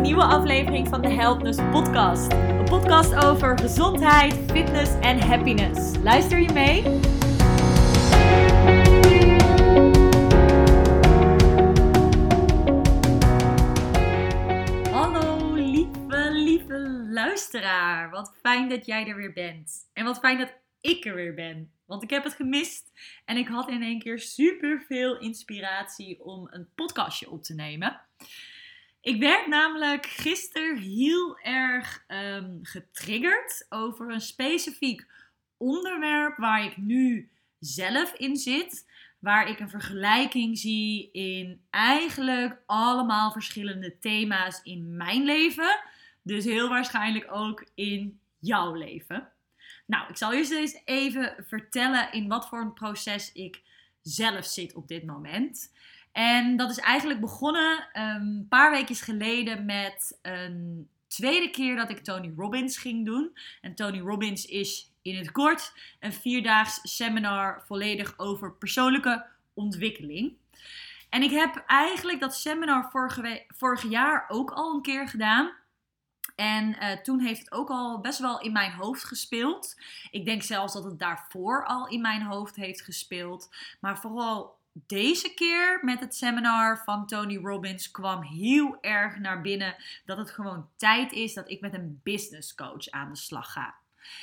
nieuwe aflevering van de Helpness Podcast. Een podcast over gezondheid, fitness en happiness. Luister je mee? Hallo lieve, lieve luisteraar. Wat fijn dat jij er weer bent. En wat fijn dat ik er weer ben. Want ik heb het gemist en ik had in één keer super veel inspiratie om een podcastje op te nemen. Ik werd namelijk gisteren heel erg ehm, getriggerd over een specifiek onderwerp waar ik nu zelf in zit. Waar ik een vergelijking zie in eigenlijk allemaal verschillende thema's in mijn leven. Dus heel waarschijnlijk ook in jouw leven. Nou, ik zal eerst eens even vertellen in wat voor een proces ik zelf zit op dit moment. En dat is eigenlijk begonnen ehm, een paar weken geleden met een tweede keer dat ik Tony Robbins ging doen. En Tony Robbins is in het kort een vierdaags seminar volledig over persoonlijke ontwikkeling. En ik heb eigenlijk dat seminar vorig jaar ook al een keer gedaan. En uh, toen heeft het ook al best wel in mijn hoofd gespeeld. Ik denk zelfs dat het daarvoor al in mijn hoofd heeft gespeeld. Maar vooral deze keer met het seminar van Tony Robbins kwam heel erg naar binnen dat het gewoon tijd is dat ik met een business coach aan de slag ga.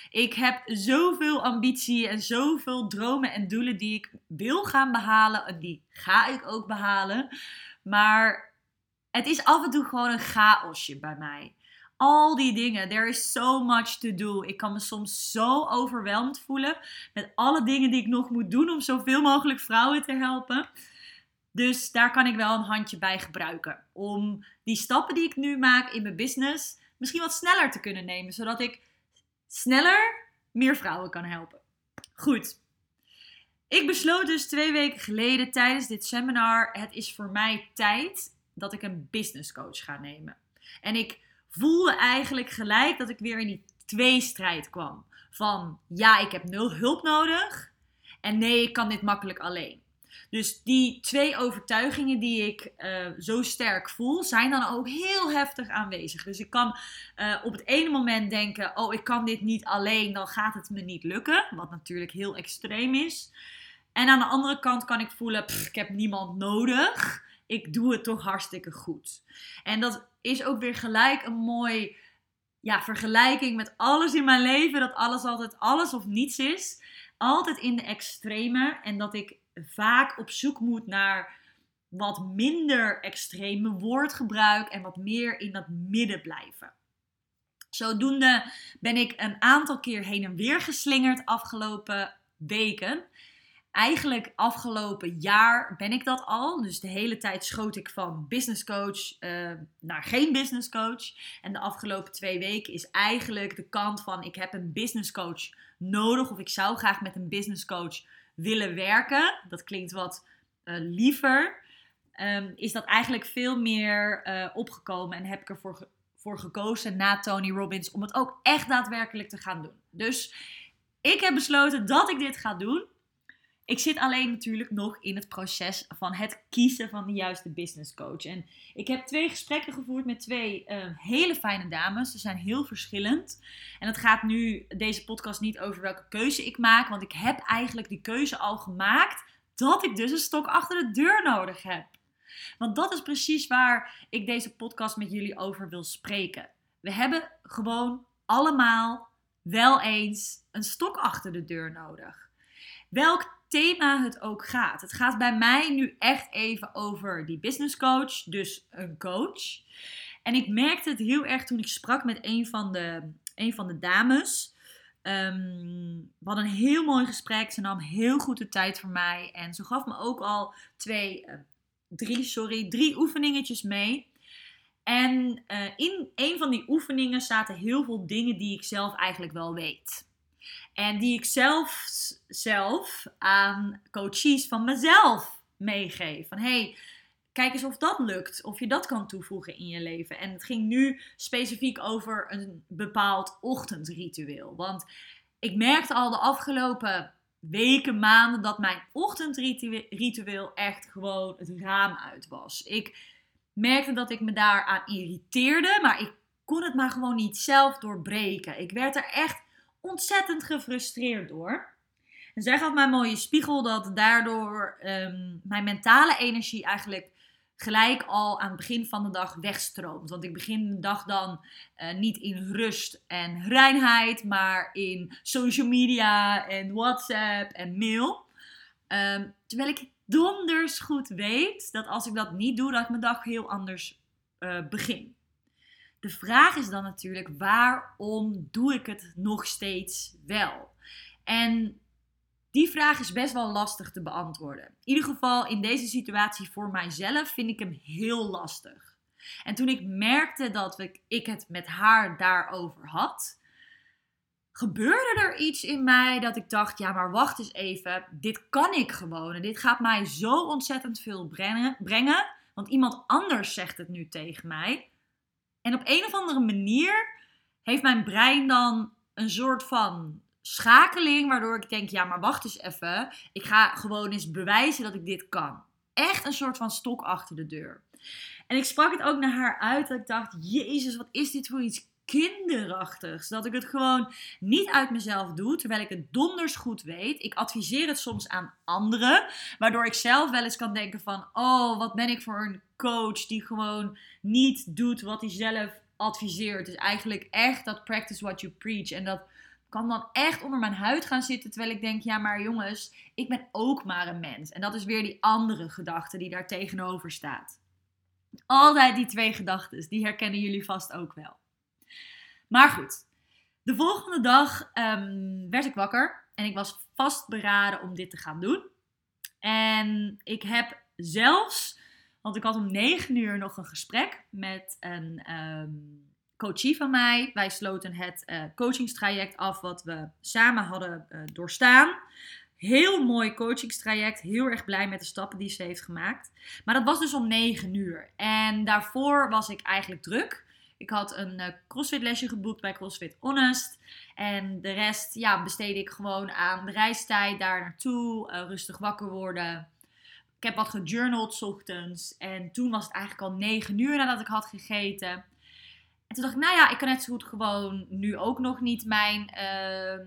Ik heb zoveel ambitie en zoveel dromen en doelen die ik wil gaan behalen. En die ga ik ook behalen. Maar het is af en toe gewoon een chaosje bij mij al die dingen. There is so much to do. Ik kan me soms zo overweldigd voelen met alle dingen die ik nog moet doen om zoveel mogelijk vrouwen te helpen. Dus daar kan ik wel een handje bij gebruiken. Om die stappen die ik nu maak in mijn business misschien wat sneller te kunnen nemen. Zodat ik sneller meer vrouwen kan helpen. Goed. Ik besloot dus twee weken geleden tijdens dit seminar: het is voor mij tijd dat ik een business coach ga nemen. En ik voelde eigenlijk gelijk dat ik weer in die tweestrijd kwam. Van ja, ik heb nul hulp nodig. En nee, ik kan dit makkelijk alleen. Dus die twee overtuigingen die ik uh, zo sterk voel, zijn dan ook heel heftig aanwezig. Dus ik kan uh, op het ene moment denken: oh, ik kan dit niet alleen, dan gaat het me niet lukken. Wat natuurlijk heel extreem is. En aan de andere kant kan ik voelen: ik heb niemand nodig. Ik doe het toch hartstikke goed. En dat is ook weer gelijk een mooi ja, vergelijking met alles in mijn leven. Dat alles altijd alles of niets is. Altijd in de extreme. En dat ik vaak op zoek moet naar wat minder extreme woordgebruik en wat meer in dat midden blijven. Zodoende ben ik een aantal keer heen en weer geslingerd afgelopen weken eigenlijk afgelopen jaar ben ik dat al. Dus de hele tijd schoot ik van business coach uh, naar geen business coach. En de afgelopen twee weken is eigenlijk de kant van ik heb een business coach nodig. Of ik zou graag met een business coach willen werken. Dat klinkt wat uh, liever. Um, is dat eigenlijk veel meer uh, opgekomen en heb ik ervoor voor gekozen na Tony Robbins om het ook echt daadwerkelijk te gaan doen. Dus ik heb besloten dat ik dit ga doen. Ik zit alleen natuurlijk nog in het proces van het kiezen van de juiste business coach. En ik heb twee gesprekken gevoerd met twee uh, hele fijne dames. Ze zijn heel verschillend. En het gaat nu deze podcast niet over welke keuze ik maak. Want ik heb eigenlijk die keuze al gemaakt dat ik dus een stok achter de deur nodig heb. Want dat is precies waar ik deze podcast met jullie over wil spreken. We hebben gewoon allemaal wel eens een stok achter de deur nodig. Welk thema het ook gaat. Het gaat bij mij nu echt even over die business coach, dus een coach. En ik merkte het heel erg toen ik sprak met een van de, een van de dames. Um, we hadden een heel mooi gesprek. Ze nam heel goed de tijd voor mij. En ze gaf me ook al twee, uh, drie, sorry, drie oefeningetjes mee. En uh, in een van die oefeningen zaten heel veel dingen die ik zelf eigenlijk wel weet. En die ik zelf, zelf aan coaches van mezelf meegeef. Van hey, kijk eens of dat lukt. Of je dat kan toevoegen in je leven. En het ging nu specifiek over een bepaald ochtendritueel. Want ik merkte al de afgelopen weken, maanden dat mijn ochtendritueel echt gewoon het raam uit was. Ik merkte dat ik me daaraan irriteerde, maar ik kon het maar gewoon niet zelf doorbreken. Ik werd er echt ontzettend gefrustreerd door. En zij gaf mij een mooie spiegel dat daardoor ehm, mijn mentale energie eigenlijk gelijk al aan het begin van de dag wegstroomt. Want ik begin de dag dan eh, niet in rust en reinheid, maar in social media en WhatsApp en mail. Ehm, terwijl ik donders goed weet dat als ik dat niet doe, dat ik mijn dag heel anders uh, begin. De vraag is dan natuurlijk, waarom doe ik het nog steeds wel? En die vraag is best wel lastig te beantwoorden. In ieder geval in deze situatie voor mijzelf vind ik hem heel lastig. En toen ik merkte dat ik het met haar daarover had, gebeurde er iets in mij dat ik dacht: ja, maar wacht eens even, dit kan ik gewoon. En dit gaat mij zo ontzettend veel brengen, brengen want iemand anders zegt het nu tegen mij. En op een of andere manier heeft mijn brein dan een soort van schakeling, waardoor ik denk, ja, maar wacht eens even. Ik ga gewoon eens bewijzen dat ik dit kan. Echt een soort van stok achter de deur. En ik sprak het ook naar haar uit dat ik dacht, jezus, wat is dit voor iets kinderachtigs. Dat ik het gewoon niet uit mezelf doe, terwijl ik het donders goed weet. Ik adviseer het soms aan anderen, waardoor ik zelf wel eens kan denken van, oh, wat ben ik voor een coach die gewoon niet doet wat hij zelf adviseert. Dus eigenlijk echt dat practice what you preach. En dat kan dan echt onder mijn huid gaan zitten. Terwijl ik denk, ja, maar jongens, ik ben ook maar een mens. En dat is weer die andere gedachte die daar tegenover staat. Altijd die twee gedachten, die herkennen jullie vast ook wel. Maar goed, de volgende dag um, werd ik wakker en ik was vastberaden om dit te gaan doen. En ik heb zelfs, want ik had om 9 uur nog een gesprek met een um, coachie van mij. Wij sloten het uh, coachingstraject af wat we samen hadden uh, doorstaan. Heel mooi coachingstraject. Heel erg blij met de stappen die ze heeft gemaakt. Maar dat was dus om 9 uur. En daarvoor was ik eigenlijk druk. Ik had een uh, CrossFit lesje geboekt bij CrossFit Honest. En de rest ja, besteedde ik gewoon aan de reistijd daar naartoe. rustig wakker worden. Ik heb wat gejournald ochtends. En toen was het eigenlijk al 9 uur nadat ik had gegeten. En toen dacht ik, nou ja, ik kan net zo goed gewoon nu ook nog niet mijn uh,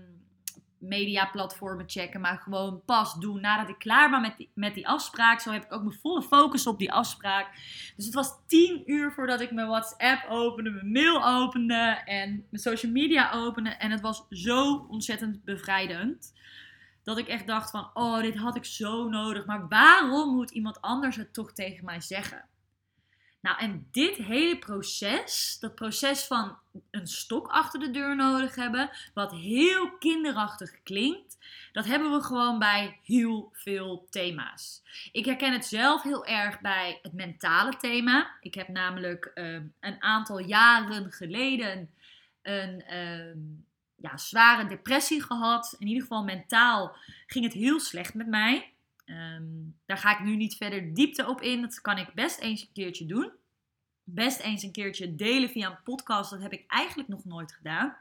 mediaplatformen checken. Maar gewoon pas doen nadat ik klaar ben met die, met die afspraak. Zo heb ik ook mijn volle focus op die afspraak. Dus het was tien uur voordat ik mijn WhatsApp opende, mijn mail opende en mijn social media opende. En het was zo ontzettend bevrijdend. Dat ik echt dacht van, oh, dit had ik zo nodig. Maar waarom moet iemand anders het toch tegen mij zeggen? Nou, en dit hele proces, dat proces van een stok achter de deur nodig hebben, wat heel kinderachtig klinkt, dat hebben we gewoon bij heel veel thema's. Ik herken het zelf heel erg bij het mentale thema. Ik heb namelijk ehm, een aantal jaren geleden een ehm, ja, zware depressie gehad. In ieder geval mentaal ging het heel slecht met mij. Um, daar ga ik nu niet verder diepte op in. Dat kan ik best eens een keertje doen. Best eens een keertje delen via een podcast. Dat heb ik eigenlijk nog nooit gedaan.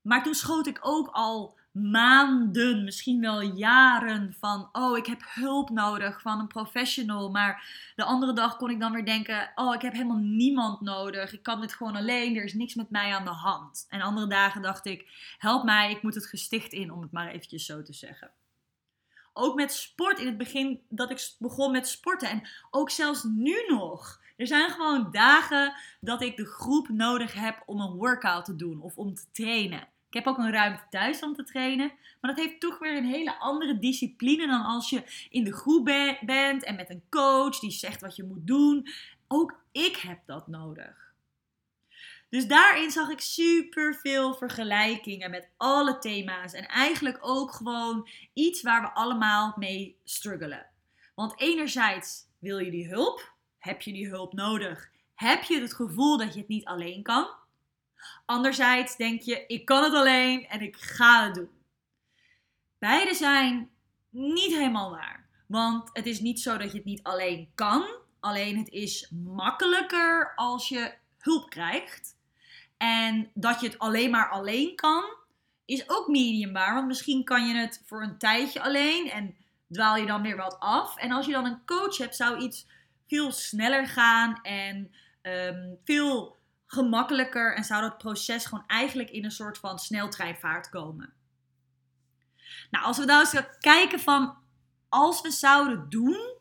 Maar toen schoot ik ook al maanden, misschien wel jaren van, oh, ik heb hulp nodig van een professional. Maar de andere dag kon ik dan weer denken, oh, ik heb helemaal niemand nodig. Ik kan dit gewoon alleen, er is niks met mij aan de hand. En andere dagen dacht ik, help mij, ik moet het gesticht in, om het maar eventjes zo te zeggen. Ook met sport in het begin dat ik begon met sporten. En ook zelfs nu nog. Er zijn gewoon dagen dat ik de groep nodig heb om een workout te doen of om te trainen. Ik heb ook een ruimte thuis om te trainen. Maar dat heeft toch weer een hele andere discipline dan als je in de groep bent en met een coach die zegt wat je moet doen. Ook ik heb dat nodig. Dus daarin zag ik super veel vergelijkingen met alle thema's. En eigenlijk ook gewoon iets waar we allemaal mee struggelen. Want enerzijds wil je die hulp. Heb je die hulp nodig? Heb je het gevoel dat je het niet alleen kan? Anderzijds denk je, ik kan het alleen en ik ga het doen. Beide zijn niet helemaal waar. Want het is niet zo dat je het niet alleen kan. Alleen het is makkelijker als je hulp krijgt. En dat je het alleen maar alleen kan, is ook mediumbaar. Want misschien kan je het voor een tijdje alleen en dwaal je dan weer wat af. En als je dan een coach hebt, zou iets veel sneller gaan en ehm, veel gemakkelijker en zou dat proces gewoon eigenlijk in een soort van sneltreinvaart komen. Nou, als we nou eens kijken van als we zouden doen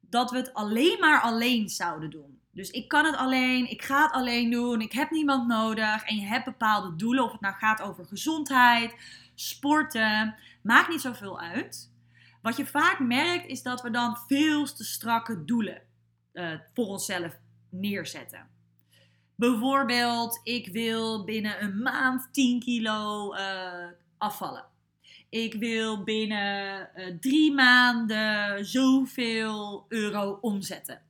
dat we het alleen maar alleen zouden doen. Dus ik kan het alleen, ik ga het alleen doen, ik heb niemand nodig en je hebt bepaalde doelen, of het nou gaat over gezondheid, sporten, maakt niet zoveel uit. Wat je vaak merkt is dat we dan veel te strakke doelen uh, voor onszelf neerzetten. Bijvoorbeeld, ik wil binnen een maand 10 kilo uh, afvallen. Ik wil binnen uh, drie maanden zoveel euro omzetten.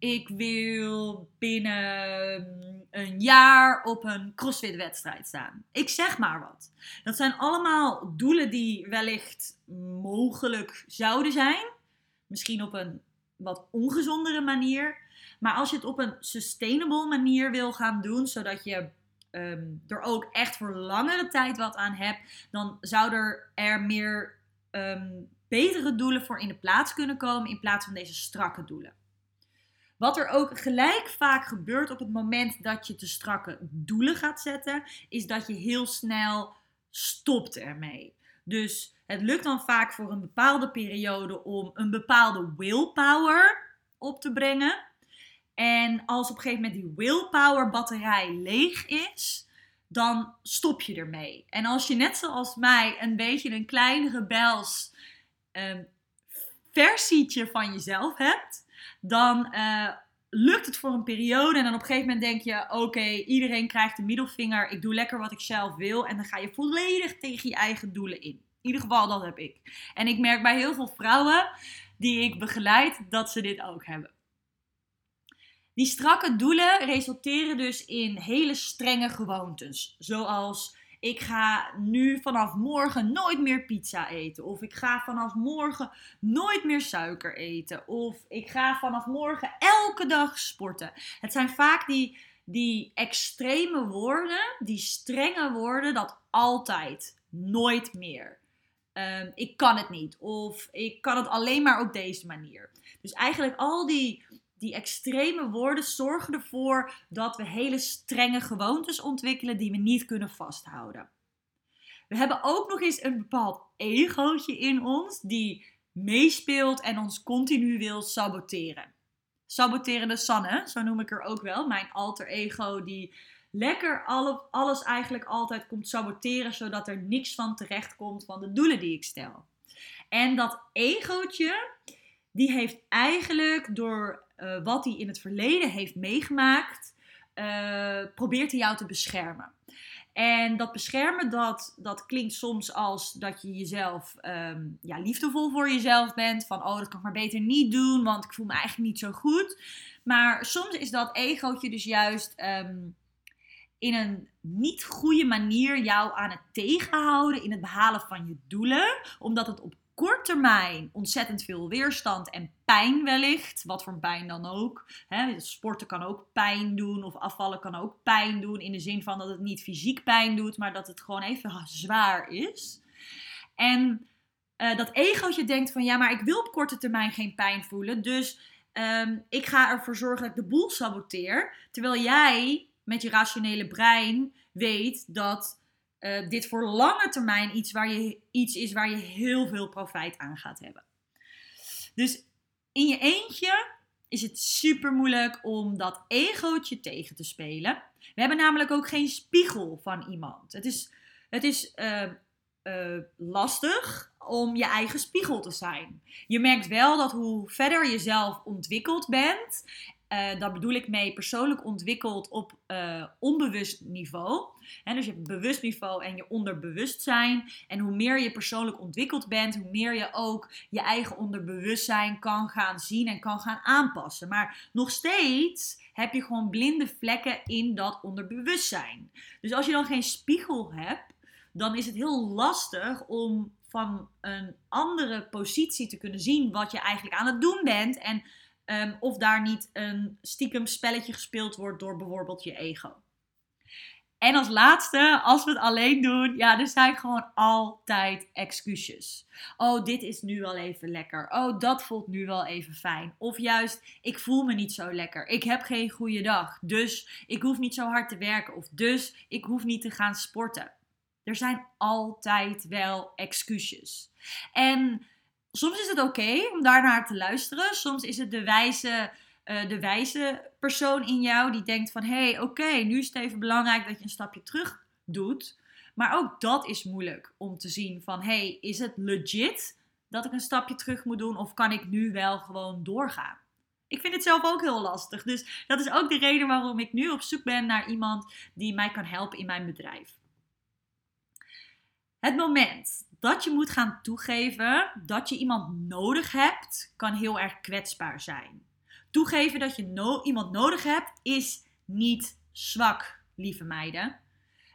Ik wil binnen mm, een jaar op een crossfit-wedstrijd staan. Ik zeg maar wat. Dat zijn allemaal doelen die wellicht mogelijk zouden zijn. Misschien op een wat ongezondere manier. Maar als je het op een sustainable manier wil gaan doen, zodat je um, er ook echt voor langere tijd wat aan hebt, dan zou er, er meer um, betere doelen voor in de plaats kunnen komen in plaats van deze strakke doelen. Wat er ook gelijk vaak gebeurt op het moment dat je te strakke doelen gaat zetten, is dat je heel snel stopt ermee. Dus het lukt dan vaak voor een bepaalde periode om een bepaalde willpower op te brengen. En als op een gegeven moment die willpower batterij leeg is, dan stop je ermee. En als je net zoals mij een beetje een klein rebels um, versietje van jezelf hebt, dan uh, lukt het voor een periode. En dan op een gegeven moment denk je: oké, iedereen krijgt de middelvinger. Ik doe lekker wat ik zelf wil. En dan ga je volledig tegen je eigen doelen in. In ieder geval, dat heb ik. En ik merk bij heel veel vrouwen die ik begeleid dat ze dit ook hebben. Die strakke doelen resulteren dus in hele strenge gewoontes. Zoals ik ga nu vanaf morgen nooit meer pizza eten. Of ik ga vanaf morgen nooit meer suiker eten. Of ik ga vanaf morgen elke dag sporten. Het zijn vaak die, die extreme woorden, die strenge woorden, dat altijd, nooit meer. Um, ik kan het niet. Of ik kan het alleen maar op deze manier. Dus eigenlijk al die die extreme woorden zorgen ervoor dat we hele strenge gewoontes ontwikkelen die we niet kunnen vasthouden. We hebben ook nog eens een bepaald egootje in ons die meespeelt en ons continu wil saboteren. Saboterende Sanne, zo noem ik er ook wel, mijn alter ego die lekker alles eigenlijk altijd komt saboteren zodat er niks van terecht komt van de doelen die ik stel. En dat egootje, die heeft eigenlijk door uh, wat hij in het verleden heeft meegemaakt, uh, probeert hij jou te beschermen. En dat beschermen, dat, dat klinkt soms als dat je jezelf um, ja, liefdevol voor jezelf bent. Van, oh, dat kan ik maar beter niet doen, want ik voel me eigenlijk niet zo goed. Maar soms is dat egootje dus juist um, in een niet goede manier jou aan het tegenhouden in het behalen van je doelen. Omdat het op kort termijn ontzettend veel weerstand en pijn wellicht. Wat voor pijn dan ook. Sporten kan ook pijn doen of afvallen kan ook pijn doen. In de zin van dat het niet fysiek pijn doet, maar dat het gewoon even zwaar is. En uh, dat egootje denkt van ja, maar ik wil op korte termijn geen pijn voelen. Dus um, ik ga ervoor zorgen dat ik de boel saboteer. Terwijl jij met je rationele brein weet dat uh, dit voor lange termijn iets, waar je, iets is waar je heel veel profijt aan gaat hebben. Dus in je eentje is het super moeilijk om dat egootje tegen te spelen. We hebben namelijk ook geen spiegel van iemand. Het is, het is uh, uh, lastig om je eigen spiegel te zijn. Je merkt wel dat hoe verder je zelf ontwikkeld bent uh, daar bedoel ik mee persoonlijk ontwikkeld op uh, onbewust niveau. dus je hebt bewust niveau en je onderbewustzijn. En hoe meer je persoonlijk ontwikkeld bent, hoe meer je ook je eigen onderbewustzijn kan gaan zien en kan gaan aanpassen. Maar nog steeds heb je gewoon blinde vlekken in dat onderbewustzijn. Dus als je dan geen spiegel hebt, dan is het heel lastig om van een andere positie te kunnen zien wat je eigenlijk aan het doen bent. En Um, of daar niet een stiekem spelletje gespeeld wordt door bijvoorbeeld je ego. En als laatste, als we het alleen doen, ja, er zijn gewoon altijd excuses. Oh, dit is nu wel even lekker. Oh, dat voelt nu wel even fijn. Of juist, ik voel me niet zo lekker. Ik heb geen goede dag. Dus ik hoef niet zo hard te werken. Of dus ik hoef niet te gaan sporten. Er zijn altijd wel excuses. En soms is het oké om daarnaar te luisteren. Soms is het de wijze eh, de wijze persoon in jou die denkt van hé, hey, oké, nu is het even belangrijk dat je een stapje terug doet. Maar ook dat is moeilijk om te zien van hé, hey, is het legit dat ik een stapje terug moet doen of kan ik nu wel gewoon doorgaan? Ik vind het zelf ook heel lastig. Dus dat is ook de reden waarom ik nu op zoek ben naar iemand die mij kan helpen in mijn bedrijf. Het moment dat je moet gaan toegeven dat je iemand nodig hebt, kan heel erg kwetsbaar zijn. Toegeven dat je iemand nodig hebt is niet zwak, lieve meiden.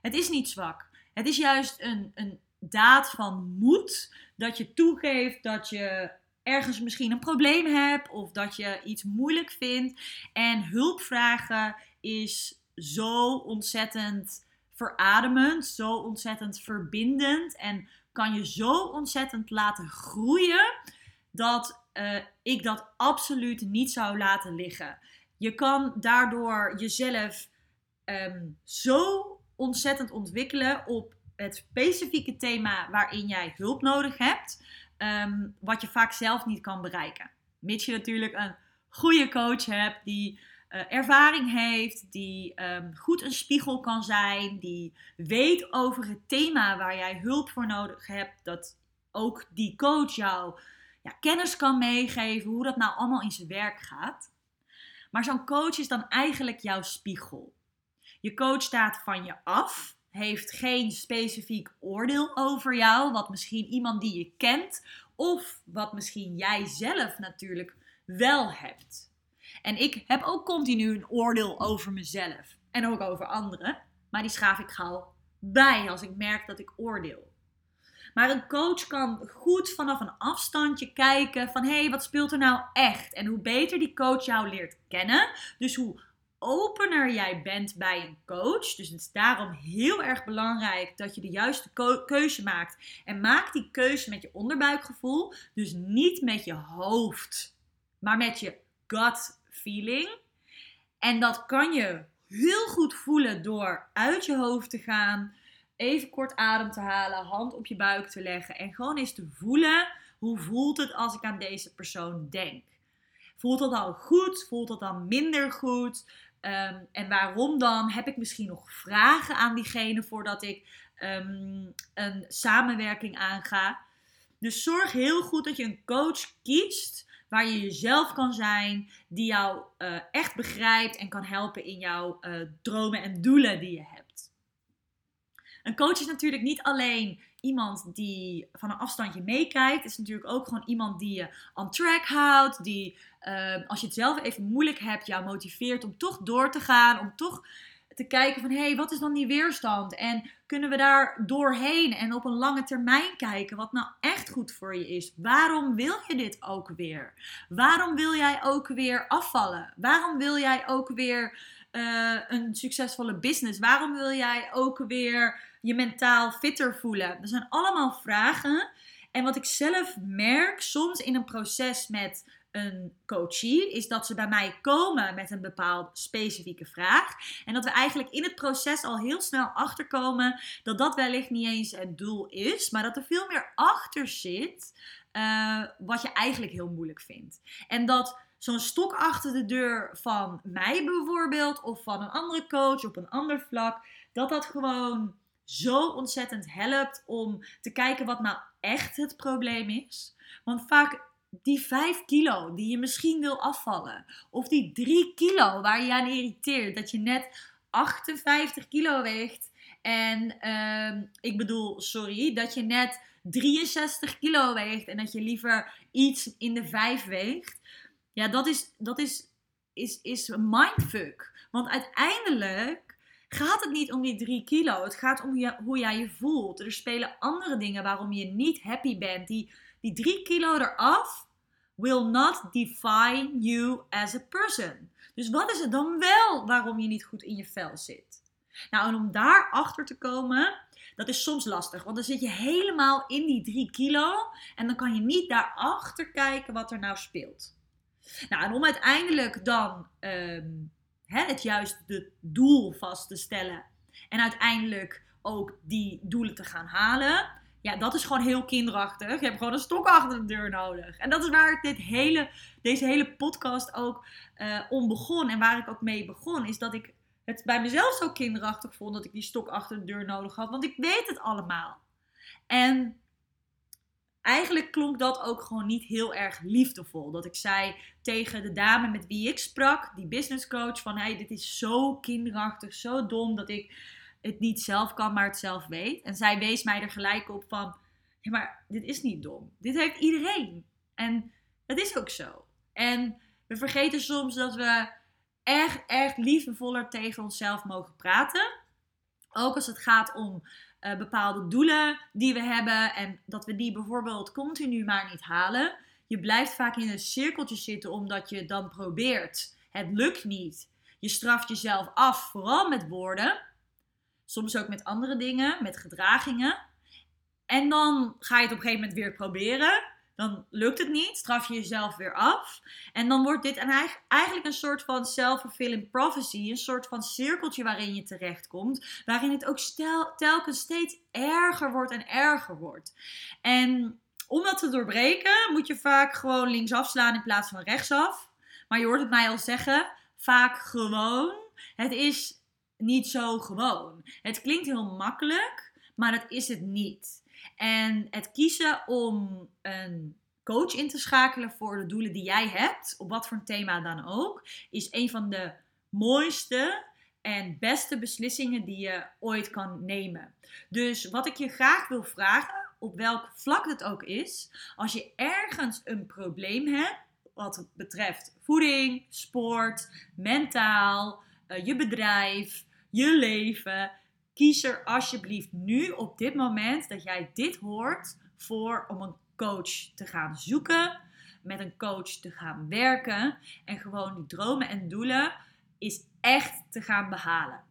Het is niet zwak. Het is juist een, een daad van moed dat je toegeeft dat je ergens misschien een probleem hebt of dat je iets moeilijk vindt. En hulp vragen is zo ontzettend verademend, zo ontzettend verbindend en kan je zo ontzettend laten groeien dat uh, ik dat absoluut niet zou laten liggen. Je kan daardoor jezelf ehm, zo ontzettend ontwikkelen op het specifieke thema waarin jij hulp nodig hebt, ehm, wat je vaak zelf niet kan bereiken. Mits je natuurlijk een goede coach hebt die ervaring heeft, die um, goed een spiegel kan zijn, die weet over het thema waar jij hulp voor nodig hebt, dat ook die coach jou ja, kennis kan meegeven hoe dat nou allemaal in zijn werk gaat. Maar zo'n coach is dan eigenlijk jouw spiegel. Je coach staat van je af, heeft geen specifiek oordeel over jou, wat misschien iemand die je kent of wat misschien jij zelf natuurlijk wel hebt. En ik heb ook continu een oordeel over mezelf en ook over anderen, maar die schaaf ik gauw bij als ik merk dat ik oordeel. Maar een coach kan goed vanaf een afstandje kijken van hé, hey, wat speelt er nou echt? En hoe beter die coach jou leert kennen, dus hoe opener jij bent bij een coach. Dus het is daarom heel erg belangrijk dat je de juiste keuze maakt. En maak die keuze met je onderbuikgevoel. Dus niet met je hoofd, maar met je gut feeling. En dat kan je heel goed voelen door uit je hoofd te gaan even kort adem te halen, hand op je buik te leggen en gewoon eens te voelen hoe voelt het als ik aan deze persoon denk. Voelt dat dan goed? Voelt dat dan minder goed? Ehm, en waarom dan? Heb ik misschien nog vragen aan diegene voordat ik ehm, een samenwerking aanga? Dus zorg heel goed dat je een coach kiest waar je jezelf kan zijn, die jou uh, echt begrijpt en kan helpen in jouw uh, dromen en doelen die je hebt. Een coach is natuurlijk niet alleen iemand die van een afstandje meekijkt. Het is natuurlijk ook gewoon iemand die je on track houdt. Die, ehm, als je het zelf even moeilijk hebt, jou motiveert om toch door te gaan. Om toch te kijken van, hé, hey, wat is dan die weerstand? En kunnen we daar doorheen en op een lange termijn kijken wat nou echt goed voor je is? Waarom wil je dit ook weer? Waarom wil jij ook weer afvallen? Waarom wil jij ook weer uh, een succesvolle business? Waarom wil jij ook weer je mentaal fitter voelen? Dat zijn allemaal vragen. En wat ik zelf merk soms in een proces met een coachie, is dat ze bij mij komen met een bepaald specifieke vraag. En dat we eigenlijk in het proces al heel snel achterkomen dat dat wellicht niet eens het doel is, maar dat er veel meer achter zit uh, wat je eigenlijk heel moeilijk vindt. En dat zo'n stok achter de deur van mij bijvoorbeeld, of van een andere coach op een ander vlak, dat dat gewoon zo ontzettend helpt om te kijken wat nou echt het probleem is. Want vaak die 5 kilo die je misschien wil afvallen, of die 3 kilo waar je aan irriteert, dat je net 58 kilo weegt. En uh, ik bedoel, sorry, dat je net 63 kilo weegt en dat je liever iets in de 5 weegt. Ja, dat is, dat is, is, is mindfuck. Want uiteindelijk gaat het niet om die drie kilo. Het gaat om hoe jij je voelt. Er spelen andere dingen waarom je niet happy bent. Die, die drie kilo eraf will not define you as a person. Dus wat is het dan wel waarom je niet goed in je vel zit? Nou, en om daar achter te komen, dat is soms lastig. Want dan zit je helemaal in die 3 kilo en dan kan je niet daarachter kijken wat er nou speelt. Nou, en om uiteindelijk dan ehm, hè, het juiste doel vast te stellen en uiteindelijk ook die doelen te gaan halen. Ja, dat is gewoon heel kinderachtig. Je hebt gewoon een stok achter de deur nodig. En dat is waar dit hele, deze hele podcast ook uh, om begon. En waar ik ook mee begon. Is dat ik het bij mezelf zo kinderachtig vond dat ik die stok achter de deur nodig had. Want ik weet het allemaal. En eigenlijk klonk dat ook gewoon niet heel erg liefdevol. Dat ik zei tegen de dame met wie ik sprak, die business coach, van hey, dit is zo kinderachtig, zo dom dat ik het niet zelf kan, maar het zelf weet. En zij wees mij er gelijk op van, ja, maar dit is niet dom. Dit heeft iedereen. En dat is ook zo. En we vergeten soms dat we echt, echt liefdevoller tegen onszelf mogen praten. Ook als het gaat om uh, bepaalde doelen die we hebben en dat we die bijvoorbeeld continu maar niet halen. Je blijft vaak in een cirkeltje zitten omdat je dan probeert. Het lukt niet. Je straft jezelf af, vooral met woorden. Soms ook met andere dingen, met gedragingen. En dan ga je het op een gegeven moment weer proberen. Dan lukt het niet, straf je jezelf weer af. En dan wordt dit eigenlijk een soort van self-fulfilling prophecy. Een soort van cirkeltje waarin je terechtkomt. Waarin het ook telkens steeds erger wordt en erger wordt. En om dat te doorbreken moet je vaak gewoon linksaf slaan in plaats van rechtsaf. Maar je hoort het mij al zeggen, vaak gewoon. Het is niet zo gewoon. Het klinkt heel makkelijk, maar dat is het niet. En het kiezen om een coach in te schakelen voor de doelen die jij hebt, op wat voor thema dan ook, is een van de mooiste en beste beslissingen die je ooit kan nemen. Dus wat ik je graag wil vragen, op welk vlak het ook is, als je ergens een probleem hebt, wat betreft voeding, sport, mentaal, eh, je bedrijf, je leven, kies er alsjeblieft nu op dit moment dat jij dit hoort voor om een coach te gaan zoeken, met een coach te gaan werken en gewoon die dromen en doelen is echt te gaan behalen.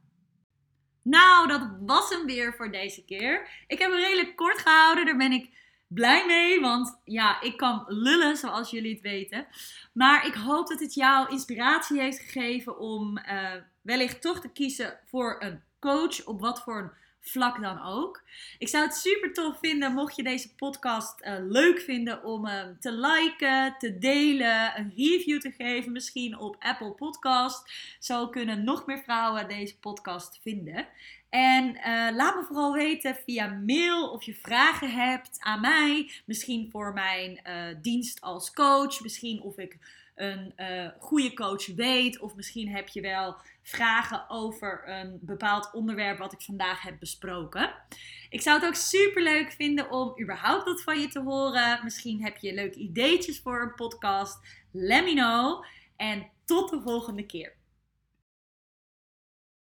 Nou, dat was hem weer voor deze keer. Ik heb hem redelijk kort gehouden, daar ben ik blij mee, want ja, ik kan lullen zoals jullie het weten. Maar ik hoop dat het jou inspiratie heeft gegeven om uh, wellicht toch te kiezen voor een coach op wat voor een vlak dan ook. Ik zou het super tof vinden mocht je deze podcast uh, leuk vinden om hem te liken, te delen, een review te geven, misschien op Apple Podcast. Zo kunnen nog meer vrouwen deze podcast vinden. En uh, laat me vooral weten via mail of je vragen hebt aan mij. Misschien voor mijn uh, dienst als coach. Misschien of ik een uh, goede coach weet. Of misschien heb je wel vragen over een bepaald onderwerp wat ik vandaag heb besproken. Ik zou het ook super leuk vinden om überhaupt wat van je te horen. Misschien heb je leuke ideetjes voor een podcast. Let me know. En tot de volgende keer.